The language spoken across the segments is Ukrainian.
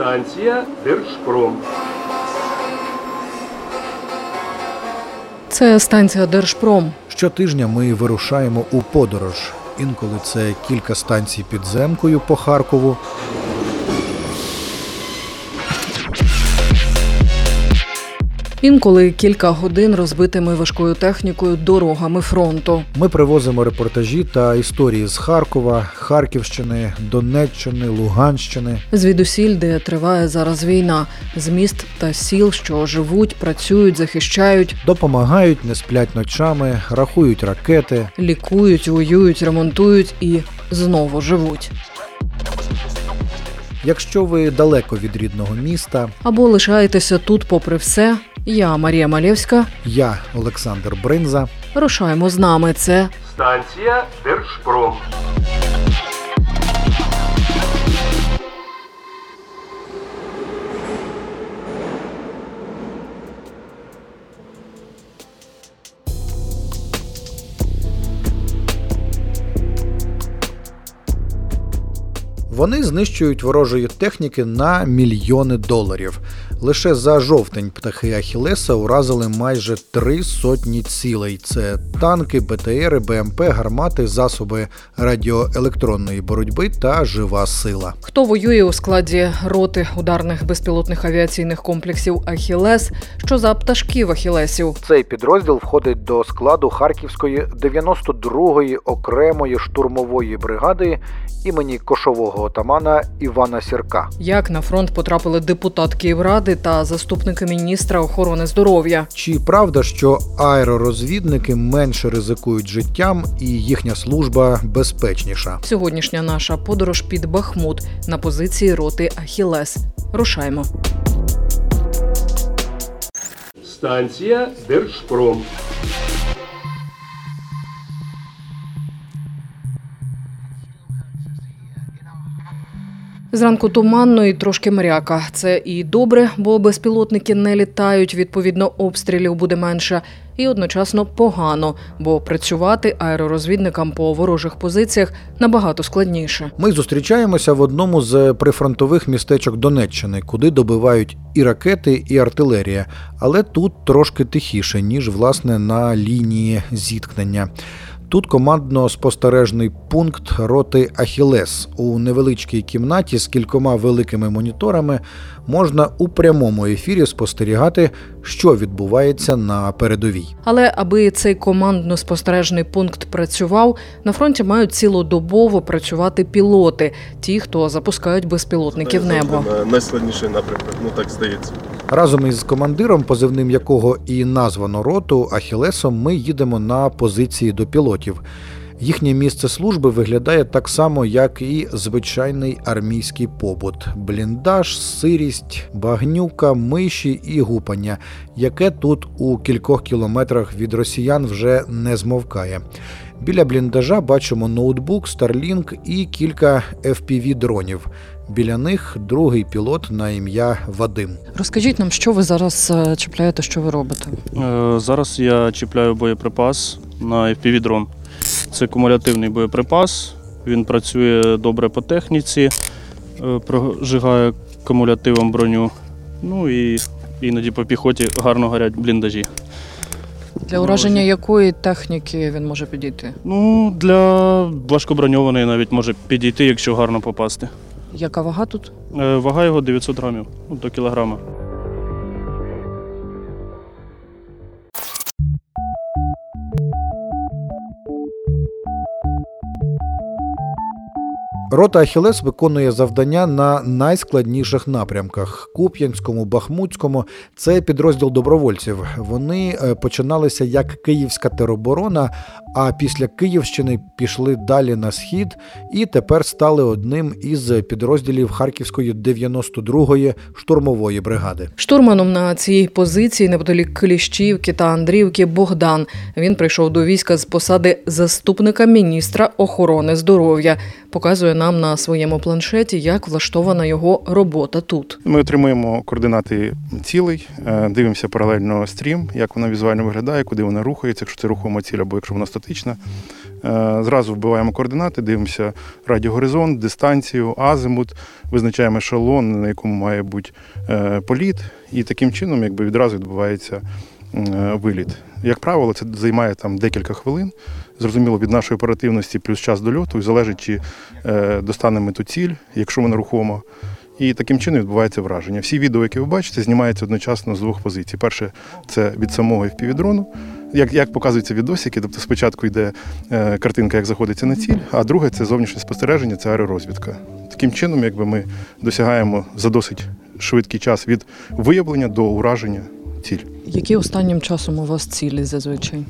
Станція Держпром. Це станція Держпром. Щотижня ми вирушаємо у подорож. Інколи це кілька станцій підземкою по Харкову. Інколи кілька годин розбитими важкою технікою дорогами фронту. Ми привозимо репортажі та історії з Харкова, Харківщини, Донеччини, Луганщини. Звідусіль, де триває зараз війна, з міст та сіл, що живуть, працюють, захищають, Допомагають, не сплять ночами, рахують ракети. лікують, воюють, ремонтують і знову живуть. Якщо ви далеко від рідного міста, Або лишаєтеся тут, попри все. Я Марія Малєвська. я Олександр Бринза. Рушаємо з нами. Це Станція Держпром. Вони знищують ворожої техніки на мільйони доларів. Лише за жовтень птахи Ахілеса уразили майже три сотні цілей: це танки, БТРи, БМП, гармати, засоби радіоелектронної боротьби та жива сила. хто воює у складі роти ударних безпілотних авіаційних комплексів Ахілес. Що за пташків Ахілесів? Цей підрозділ входить до складу Харківської 92-ї окремої штурмової бригади імені кошового отамана Івана Сірка. Як на фронт потрапили депутат Київради та заступники міністра охорони здоров'я? Чи правда, що аеророзвідники менше ризикують життям і їхня служба безпечніша? Сьогоднішня наша подорож під Бахмут на позиції роти Ахілес. Рушаймо. Станція Держпром. Зранку туманно і трошки мряка. Це і добре, бо безпілотники не літають. Відповідно, обстрілів буде менше. І одночасно погано, бо працювати аеророзвідникам по ворожих позиціях набагато складніше. Ми зустрічаємося в одному з прифронтових містечок Донеччини, куди добивають і ракети, і артилерія, але тут трошки тихіше, ніж власне на лінії зіткнення. Тут командно-спостережний пункт роти Ахілес. У невеличкій кімнаті з кількома великими моніторами можна у прямому ефірі спостерігати, що відбувається на передовій. Але аби цей командно-спостережний пункт працював, на фронті мають цілодобово працювати пілоти, ті, хто запускають безпілотники в небо. На найскладніший напрямок, ну так здається. Разом із командиром, позивним якого і названо роту Ахілесом, ми їдемо на позиції до пілотів. Їхнє місце служби виглядає так само, як і звичайний армійський побут: бліндаж, сирість, багнюка, миші і гупання, яке тут у кількох кілометрах від росіян вже не змовкає. Біля бліндажа бачимо ноутбук, Starlink і кілька fpv дронів. Біля них другий пілот на ім'я Вадим. Розкажіть нам, що ви зараз е, чіпляєте, що ви робите? Е, Зараз я чіпляю боєприпас на FPV-дрон. Це кумулятивний боєприпас. Він працює добре по техніці, е, прожигає кумулятивом броню. Ну і іноді по піхоті гарно горять бліндажі. Для ураження якої техніки він може підійти? Ну, для важкоброньованої навіть може підійти, якщо гарно попасти. Яка вага тут? Е, Вага його 900 грамів ну, до кілограма. Рота Ахілес виконує завдання на найскладніших напрямках: Куп'янському, Бахмутському. Це підрозділ добровольців. Вони е, починалися як Київська тероборона, а після Київщини пішли далі на схід і тепер стали одним із підрозділів Харківської 92-ї штурмової бригади. Штурманом на цій позиції неподалік Кліщівки та Андріївки Богдан. Він прийшов до війська з посади заступника міністра охорони здоров'я. Показує нам на своєму планшеті, як влаштована його робота тут. Ми отримуємо координати цілей, е, дивимося паралельно стрім, як вона візуально виглядає, куди вона рухається, якщо це рухома ціль або якщо вона статична. Е, Зразу вбиваємо координати, дивимося радіогоризонт, дистанцію, азимут, визначаємо ешелон, на якому має бути е, політ, і таким чином якби, відразу відбувається виліт. Як правило, це займає там декілька хвилин. Зрозуміло, від нашої оперативності плюс час дольоту, і залежить, чи е, достанемо ту ціль, якщо вона рухома. І таким чином відбувається враження. Всі відео, які ви бачите, знімаються одночасно з двох позицій. Перше це від самого FPV-дрону, як, як показуються відосики, тобто спочатку йде е, картинка, як заходиться на ціль, а друге це зовнішнє спостереження, це аеророзвідка. Таким чином, якби ми досягаємо за досить швидкий час від виявлення до ураження ціль. Які останнім часом у вас цілі зазвичай?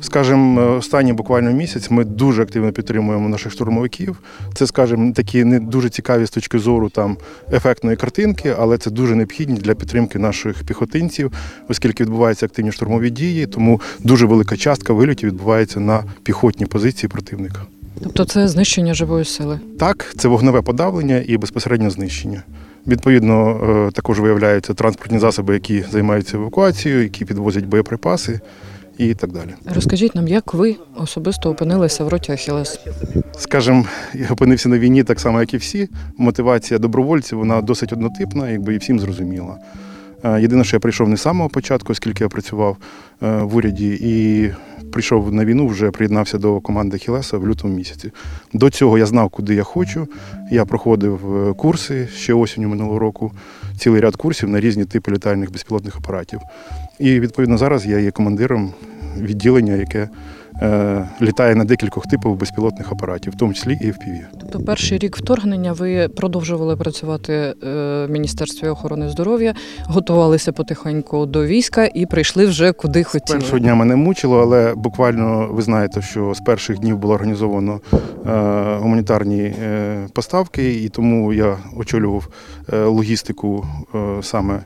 Скажем, е, останній буквально місяць ми дуже активно підтримуємо наших штурмовиків. Це, скажімо, такі не дуже цікаві з точки зору там ефектної картинки, але це дуже необхідні для підтримки наших піхотинців, оскільки відбуваються активні штурмові дії, тому дуже велика частка вильотів відбувається на піхотні позиції противника. Тобто це знищення живої сили. Так, це вогневе подавлення і безпосередньо знищення. Відповідно, е, також виявляються транспортні засоби, які займаються евакуацією, які підвозять боєприпаси і так далі. Розкажіть нам, як ви особисто опинилися в роті Ахілес? Скажем, я опинився на війні так само, як і всі. Мотивація добровольців вона досить однотипна, якби і всім зрозуміла. Е, Єдине, що я прийшов не з самого початку, оскільки я працював е, в уряді і прийшов на війну, вже приєднався до команди Хілеса в лютому місяці. До цього я знав, куди я хочу. Я проходив е, курси ще осінню минулого року, цілий ряд курсів на різні типи літальних безпілотних апаратів. І відповідно зараз я є командиром відділення, яке літає на декількох типах безпілотних апаратів, в тому числі і FPV. Тобто, перший рік вторгнення ви продовжували працювати е, в Міністерстві охорони здоров'я, готувалися потихеньку до війська і прийшли вже куди хотіли. Першого дня мене мучило, але буквально ви знаєте, що з перших днів було організовано е, гуманітарні е, поставки, і тому я очолював е, логістику е, саме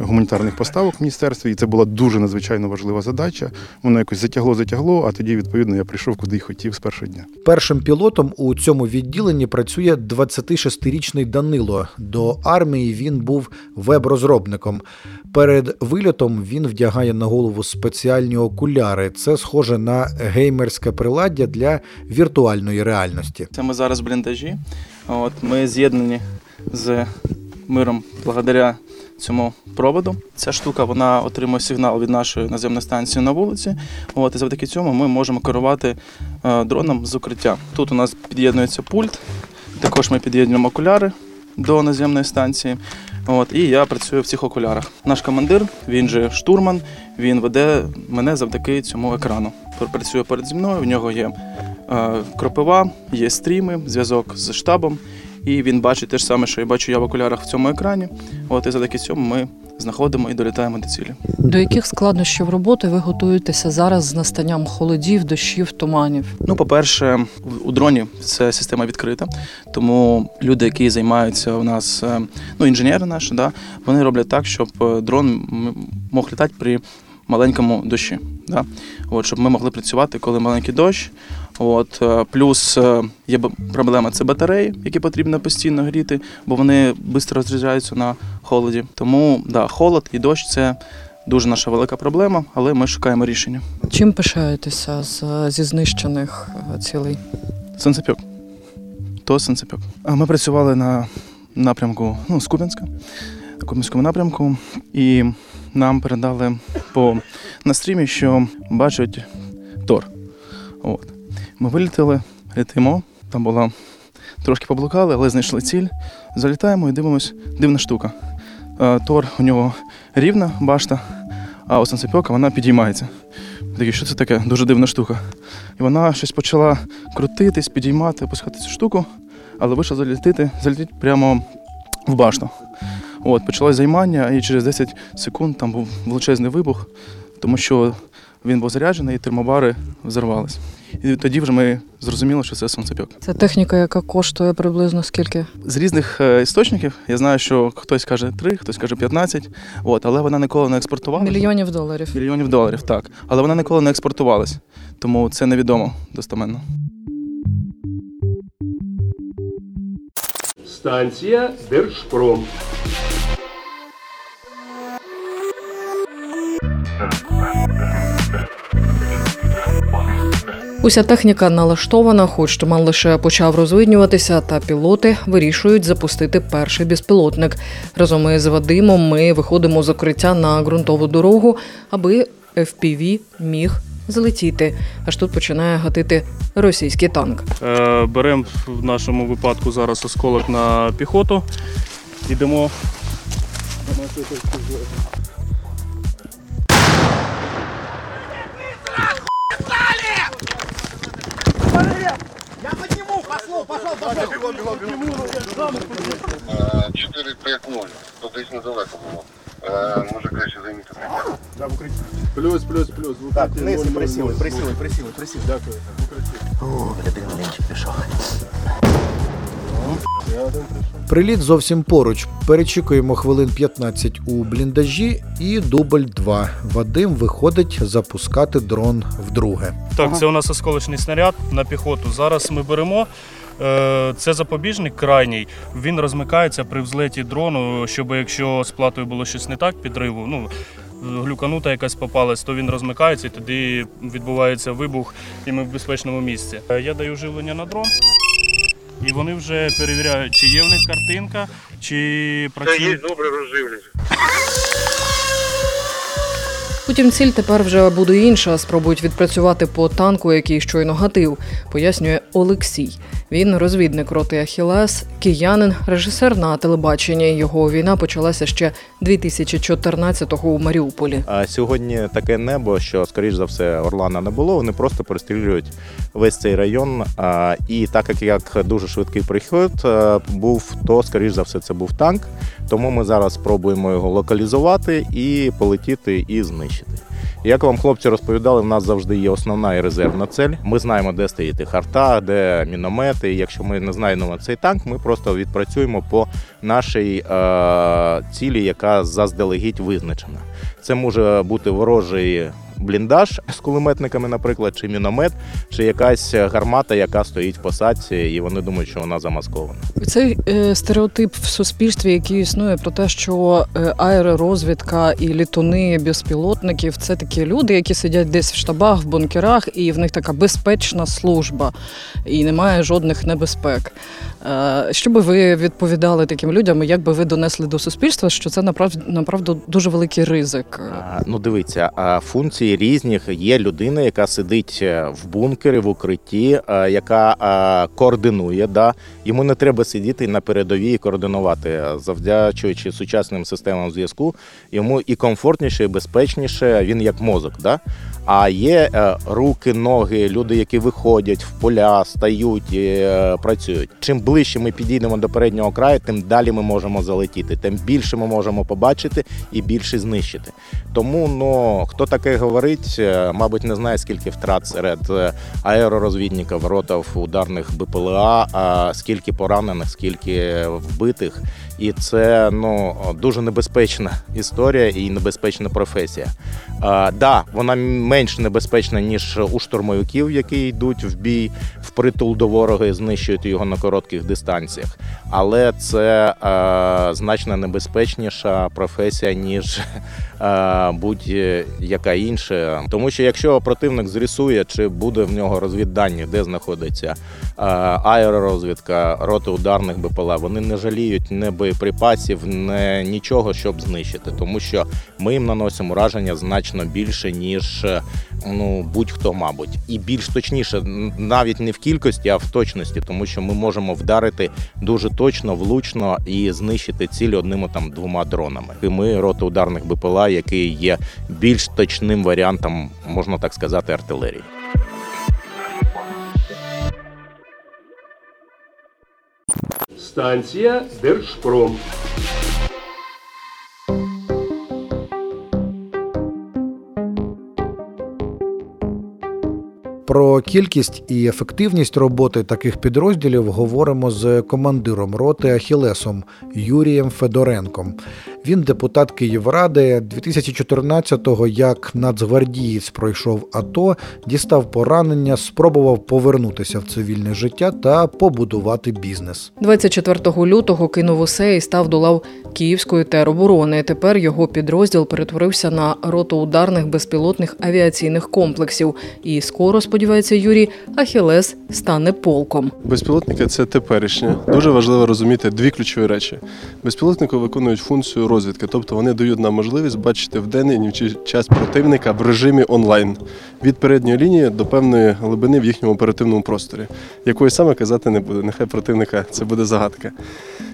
гуманітарних поставок в міністерстві. І це була дуже надзвичайно важлива задача. Воно якось затягло, затягло, а тоді, відповідно, я прийшов куди й хотів з першого дня. Першим пілотом у цьому відділенні працює 26-річний Данило. До армії він був веб-розробником. Перед вильотом він вдягає на голову спеціальні окуляри. Це схоже на геймерське приладдя для віртуальної реальності. Це ми зараз в бліндажі. От, ми з'єднані з миром благодаря цьому проводу. Ця штука вона отримує сигнал від нашої наземної станції на вулиці. От, і завдяки цьому ми можемо керувати е, дроном з укриття. Тут у нас під'єднується пульт, також ми під'єднуємо окуляри до наземної станції. От, і я працюю в цих окулярах. Наш командир, він же штурман, він веде мене завдяки цьому екрану. Працює перед зі мною, в нього є е, кропива, є стріми, зв'язок з штабом. І він бачить те ж саме, що я бачу я в окулярах в цьому екрані. От і завдяки цьому ми знаходимо і долітаємо до цілі. До яких складнощів роботи ви готуєтеся зараз з настанням холодів, дощів, туманів? Ну, по-перше, у дроні це система відкрита, тому люди, які займаються у нас, е, ну інженери наші, да, вони роблять так, щоб е, дрон мог літати при маленькому дощі. Да? От, щоб ми могли працювати, коли маленький дощ. От, е, плюс е, є проблема це батареї, які потрібно постійно гріти, бо вони швидко розряджаються на холоді. Тому да, холод і дощ це дуже наша велика проблема, але ми шукаємо рішення. Чим пишаєтеся з, зі знищених е, цілей? Санцепьок. То Санцепьок. А Ми працювали на напрямку ну, з Куп'янська, Куп'янському напрямку, і нам передали по на стрімі, що бачать Тор. От. Ми вилітали, літимо. Там була трошки поблукали, але знайшли ціль. Залітаємо і дивимось, дивна штука. Е, Тор у нього рівна башта, а у Санцепьока вона підіймається. Такі, що це таке? Дуже дивна штука. І вона щось почала крутитись, підіймати, опускати цю штуку, але вийшла залітити, залетіти прямо в башту. От, почалось займання, і через 10 секунд там був величезний вибух, тому що він був заряджений, і термобари взорвались. І тоді вже ми зрозуміли, що це сонцепьок. Це техніка, яка коштує приблизно скільки? З різних е, істочників я знаю, що хтось каже 3, хтось каже 15, от, але вона ніколи не експортувалася. Мільйонів доларів. Мільйонів доларів, так. Але вона ніколи не експортувалась, тому це невідомо достеменно. Станція Держпром. Уся техніка налаштована, хоч туман лише почав розвиднюватися, та пілоти вирішують запустити перший безпілотник. Разом із Вадимом ми виходимо з укриття на ґрунтову дорогу, аби FPV міг злетіти. Аж тут починає гатити російський танк. Е, Беремо в нашому випадку зараз осколок на піхоту. Йдемо. 4 5 0 то десь недалеко було. Може краще займіти. Плюс, плюс, плюс. Так, вниз і 0, 0, присіли, присіли, присіли, присіли. Дякую. В укритті. Я один прийшов. Приліт зовсім поруч. Перечікуємо хвилин 15 у бліндажі і дубль 2. Вадим виходить запускати дрон вдруге. Так, це у нас осколочний снаряд на піхоту. Зараз ми беремо. Е, Це запобіжник крайній. Він розмикається при взлеті дрону, щоб якщо з платою було щось не так, підриву, ну глюканута якась попалась, то він розмикається і тоді відбувається вибух, і ми в безпечному місці. Е, Я даю живлення на дрон, і вони вже перевіряють, чи є в них картинка, чи працює. добре розживлені. Утім, ціль тепер вже буде інша. Спробують відпрацювати по танку, який щойно гатив, пояснює Олексій. Він розвідник роти Ахілес, киянин, режисер на телебаченні. Його війна почалася ще 2014-го у Маріуполі. А сьогодні таке небо, що скоріш за все Орлана не було. Вони просто перестрілюють весь цей район. І так як як дуже швидкий приход е, був, то скоріш за все це був танк. Тому ми зараз спробуємо його локалізувати і полетіти і знищити. Як вам хлопці розповідали, в нас завжди є основна і резервна цель. Ми знаємо, де стоїти харта, де міномети. І Якщо ми не знайдемо цей танк, ми просто відпрацюємо по нашій е, цілі, яка заздалегідь визначена. Це може бути ворожий бліндаж з кулеметниками, наприклад, чи міномет, чи якась гармата, яка стоїть в посадці, і вони думають, що вона замаскована. Цей е, стереотип в суспільстві, який існує про те, що е, аеророзвідка і літуни безпілотників це такі люди, які сидять десь в штабах, в бункерах, і в них така безпечна служба, і немає жодних небезпек. Е, що би ви відповідали таким людям, як би ви донесли до суспільства, що це направду, дуже великий ризик? Ну, дивіться, функції різних. Є людина, яка сидить е, в бункері, в укритті, е, яка координує. Да? Йому не треба сидіти на передовій і координувати. Завдячуючи сучасним системам зв'язку, йому і комфортніше, і безпечніше. Він як мозок. Да? А є е, руки, ноги, люди, які виходять в поля, стають, і, працюють. Чим ближче ми підійдемо до переднього краю, тим далі ми можемо залетіти, тим більше ми можемо побачити і більше знищити. Тому ну хто таке говорить, е, мабуть, не знає, скільки втрат серед е, аеророзвідників, ротів ударних БПЛА, а скільки поранених, скільки вбитих. І це ну дуже небезпечна історія і небезпечна професія. А, да, вона менш небезпечна ніж у штурмовиків, які йдуть в бій впритул до ворога і знищують його на коротких дистанціях. Але це е, значно небезпечніша професія ніж е, будь-яка інша. Тому що якщо противник зрісує, чи буде в нього розвіддані, де знаходиться е, аеророзвідка, роти ударних БПЛА, вони не жаліють не боєприпасів, не нічого, щоб знищити, тому що ми їм наносимо ураження значно більше, ніж е, ну будь-хто, мабуть, і більш точніше, навіть не в кількості, а в точності, тому що ми можемо вдарити дуже точно, влучно і знищити ціль одними там двома дронами. І ми роти ударних БПЛА, який є більш точним варіантом, можна так сказати, артилерії. Станція Держпром. Про кількість і ефективність роботи таких підрозділів говоримо з командиром роти Ахілесом Юрієм Федоренком. Він депутат Київради 2014-го, як нацгвардієць пройшов АТО, дістав поранення, спробував повернутися в цивільне життя та побудувати бізнес. 24 лютого кинув усе і став до лав Київської тероборони. Тепер його підрозділ перетворився на роту ударних безпілотних авіаційних комплексів. І скоро, сподівається Юрій, Ахілес стане полком. Безпілотники це теперішнє. Дуже важливо розуміти дві ключові речі. Безпілотники виконують функцію розвідки, тобто вони дають нам можливість бачити в нічий час противника в режимі онлайн від передньої лінії до певної глибини в їхньому оперативному просторі, якої саме казати не буде. Нехай противника це буде загадка.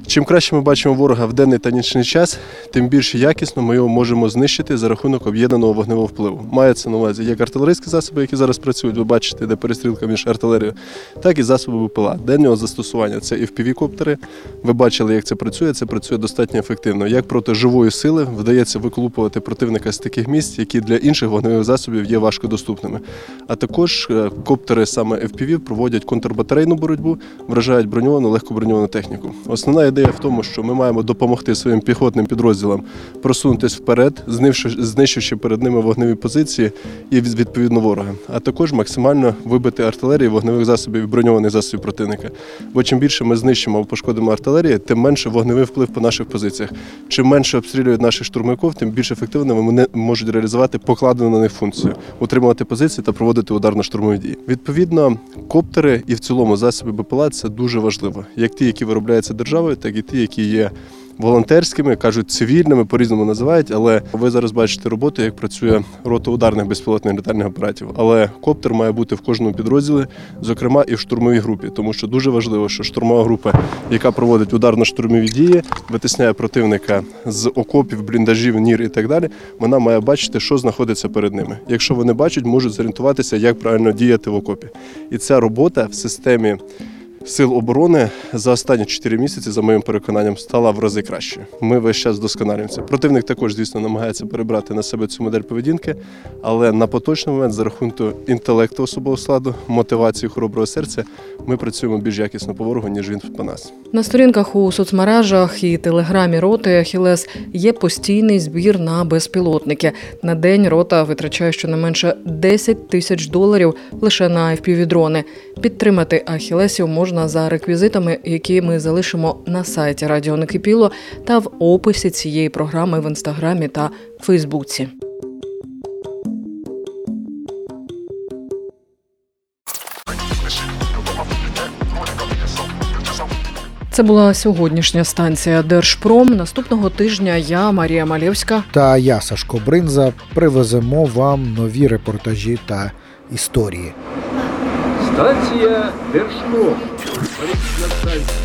Чим краще ми бачимо ворога в денний та нічний час, тим більш якісно ми його можемо знищити за рахунок об'єднаного вогневого впливу. Мається на увазі як артилерійські засоби, які зараз працюють, ви бачите, де перестрілка між артилерією, так і засоби БПЛА. Денного застосування це і впівікоптери. Ви бачили, як це працює. Це працює достатньо ефективно. Як проти живої сили вдається виклупувати противника з таких місць, які для інших вогневих засобів є важкодоступними. А також е, коптери саме FPV проводять контрбатарейну боротьбу, вражають броньовану, легкоброньовану техніку. Основна ідея в тому, що ми маємо допомогти своїм піхотним підрозділам просунутися вперед, знищивши- перед ними вогневі позиції і відповідно ворога, а також максимально вибити артилерії вогневих засобів і броньованих засобів противника. Бо чим більше ми знищимо або пошкодимо артилерії, тим менше вогневий вплив по наших позиціях. Чим менше обстрілюють наших штурмовиків, тим більш ефективно вони можуть реалізувати покладену на них функцію, утримувати позиції та проводити ударно-штурмові дії. Відповідно, коптери і в цілому засоби БПЛА це дуже важливо, як ті, які виробляються державою, так і ті, які є. Волонтерськими кажуть цивільними, по-різному називають, але ви зараз бачите роботу, як працює рота ударних безпілотних літальних апаратів. Але коптер має бути в кожному підрозділі, зокрема і в штурмовій групі, тому що дуже важливо, що штурмова група, яка проводить ударно-штурмові дії, витисняє противника з окопів, бліндажів, нір і так далі. Вона має бачити, що знаходиться перед ними. Якщо вони бачать, можуть зорієнтуватися, як правильно діяти в окопі. І ця робота в системі. Сил оборони за останні 4 місяці, за моїм переконанням, стала в рази краще. Ми весь час вдосконалюємося. Противник також, звісно, намагається перебрати на себе цю модель поведінки, але на поточний момент, за рахунку інтелекту особового складу, мотивації хороброго серця, ми працюємо більш якісно по ворогу, ніж він по нас. На сторінках у соцмережах і телеграмі роти Ахілес є постійний збір на безпілотники. На день рота витрачає щонайменше 10 тисяч доларів лише на FPV-дрони. Підтримати Ахілесів можна за реквізитами, які ми залишимо на сайті Радіо Некипіло та в описі цієї програми в інстаграмі та Фейсбуці. Це була сьогоднішня станція Держпром. Наступного тижня я, Марія Малєвська, Та я, Сашко Бринза, привеземо вам нові репортажі та історії. Станція Держпром. Поліція станція.